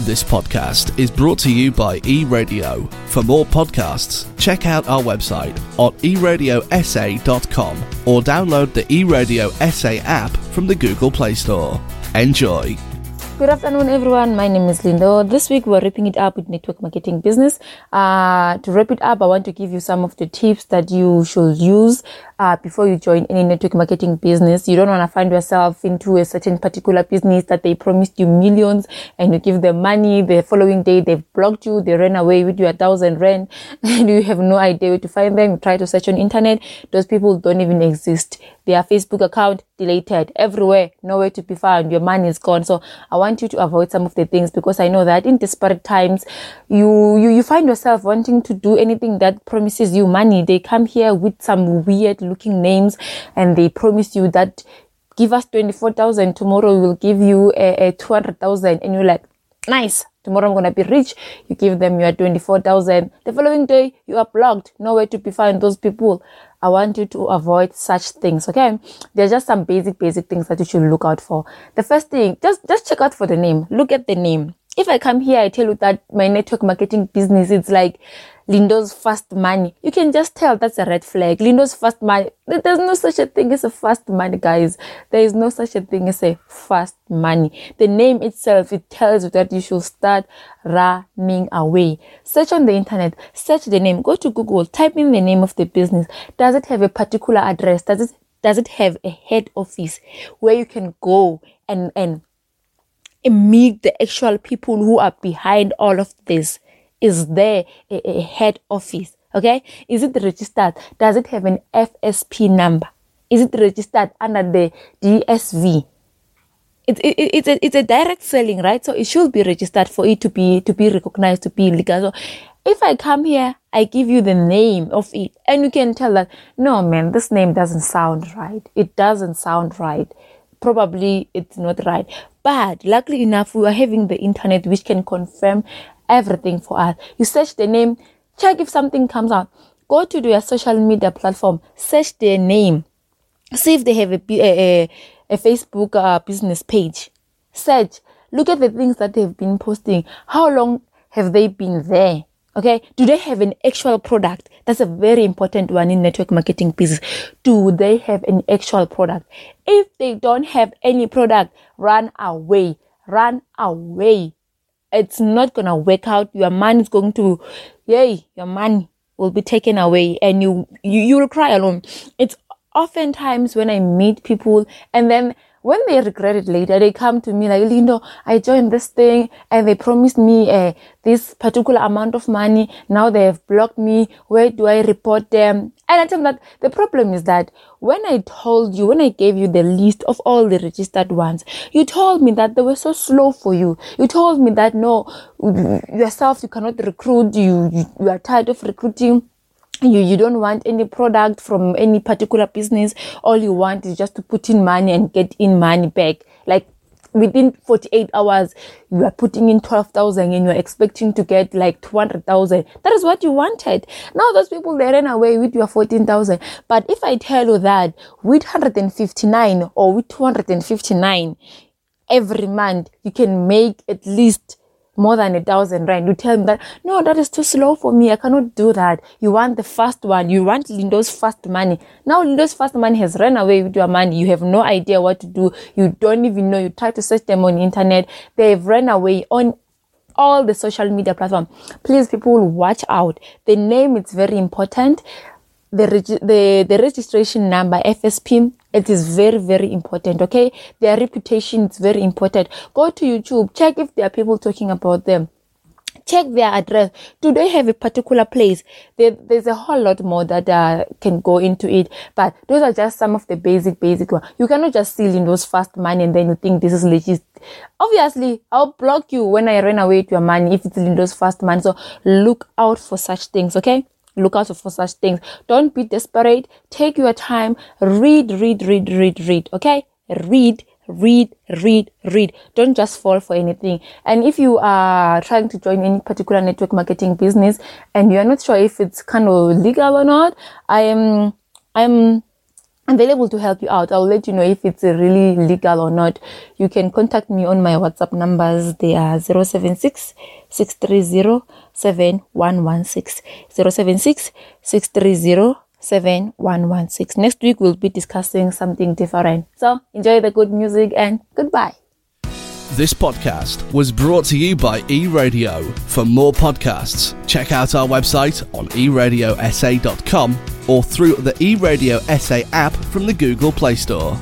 This podcast is brought to you by eRadio. For more podcasts, check out our website on eradiosa.com or download the eRadio SA app from the Google Play Store. Enjoy. Good afternoon, everyone. My name is Lindo. This week we're wrapping it up with network marketing business. Uh, to wrap it up, I want to give you some of the tips that you should use uh, before you join any network marketing business. You don't want to find yourself into a certain particular business that they promised you millions and you give them money. The following day, they've blocked you. They ran away with your thousand rand and you have no idea where to find them. You try to search on internet. Those people don't even exist. Their Facebook account deleted everywhere, nowhere to be found. Your money is gone. So I want you to avoid some of the things because I know that in desperate times, you, you, you find yourself wanting to do anything that promises you money. They come here with some weird looking names and they promise you that give us 24,000 tomorrow we will give you a, a 200,000 and you're like nice tomorrow i'm gonna be rich. You give them your 24,000 the following day you are blocked. Nowhere to be found those people. I want you to avoid such things okay? There's just some basic basic things that you should look out for. The first thing just just check out for the name. Look at the name. If i come here i tell you that my network marketing business it's like Lindo's fast money. You can just tell that's a red flag. Lindo's fast money. There's no such a thing as a fast money, guys. There is no such a thing as a fast money. The name itself, it tells you that you should start running away. Search on the internet, search the name, go to Google, type in the name of the business. Does it have a particular address? Does it does it have a head office where you can go and and meet the actual people who are behind all of this? Is there a, a head office? Okay. Is it registered? Does it have an FSP number? Is it registered under the DSV? It, it, it's a it's a direct selling, right? So it should be registered for it to be to be recognized to be legal. So if I come here, I give you the name of it, and you can tell that no, man, this name doesn't sound right. It doesn't sound right. Probably it's not right. But luckily enough, we are having the internet which can confirm everything for us. You search the name, check if something comes out. Go to their social media platform, search their name, see if they have a, a, a Facebook uh, business page. Search, look at the things that they've been posting. How long have they been there? Okay, do they have an actual product? That's a very important one in network marketing business. Do they have an actual product? If they don't have any product, run away. Run away it's not gonna work out. Your money is going to, yay, your money will be taken away, and you you you will cry alone. It's oftentimes when I meet people, and then when they regret it later, they come to me like, Lindo, I joined this thing and they promised me uh, this particular amount of money. Now they have blocked me. Where do I report them? And I tell them that the problem is that when I told you, when I gave you the list of all the registered ones, you told me that they were so slow for you. You told me that no, yourself, you cannot recruit. You, you, you are tired of recruiting you you don't want any product from any particular business. All you want is just to put in money and get in money back. Like within 48 hours you are putting in 12,000 and you're expecting to get like 200,000 that is what you wanted. Now those people they ran away with your 14,000 but if i tell you that with 159 or with 259 every month you can make at least more than a thousand rand. You tell me that, no, that is too slow for me. I cannot do that. You want the first one. You want Lindo's first money. Now Lindo's first money has run away with your money. You have no idea what to do. You don't even know. You try to search them on the internet. They've run away on all the social media platform. Please, people, watch out. The name is very important. The, the, the registration number, FSP, it is very, very important. Okay. Their reputation is very important. Go to YouTube, check if there are people talking about them check their address. Do they have a particular place? There, there's a whole lot more that uh, can go into it, but those are just some of the basic, basic ones. You cannot just steal in those fast money and then you think this is legit. Obviously, I'll block you when I run away with your money if it's in those fast money. So look out for such things, okay? Look out for such things. Don't be desperate. Take your time. Read, read, read, read, read. Okay? Read, read, read, read. Don't just fall for anything. And if you are trying to join any particular network marketing business and you're not sure if it's kind of legal or not, I am, I'm available to help you out. I'll let you know if it's really legal or not. You can contact me on my WhatsApp numbers. They are 076 630 7116. 076 630 7116. Next week, we'll be discussing something different. So, enjoy the good music and goodbye. This podcast was brought to you by eRadio. For more podcasts, check out our website on eradiosa.com or through the eRadio SA app from the Google Play Store.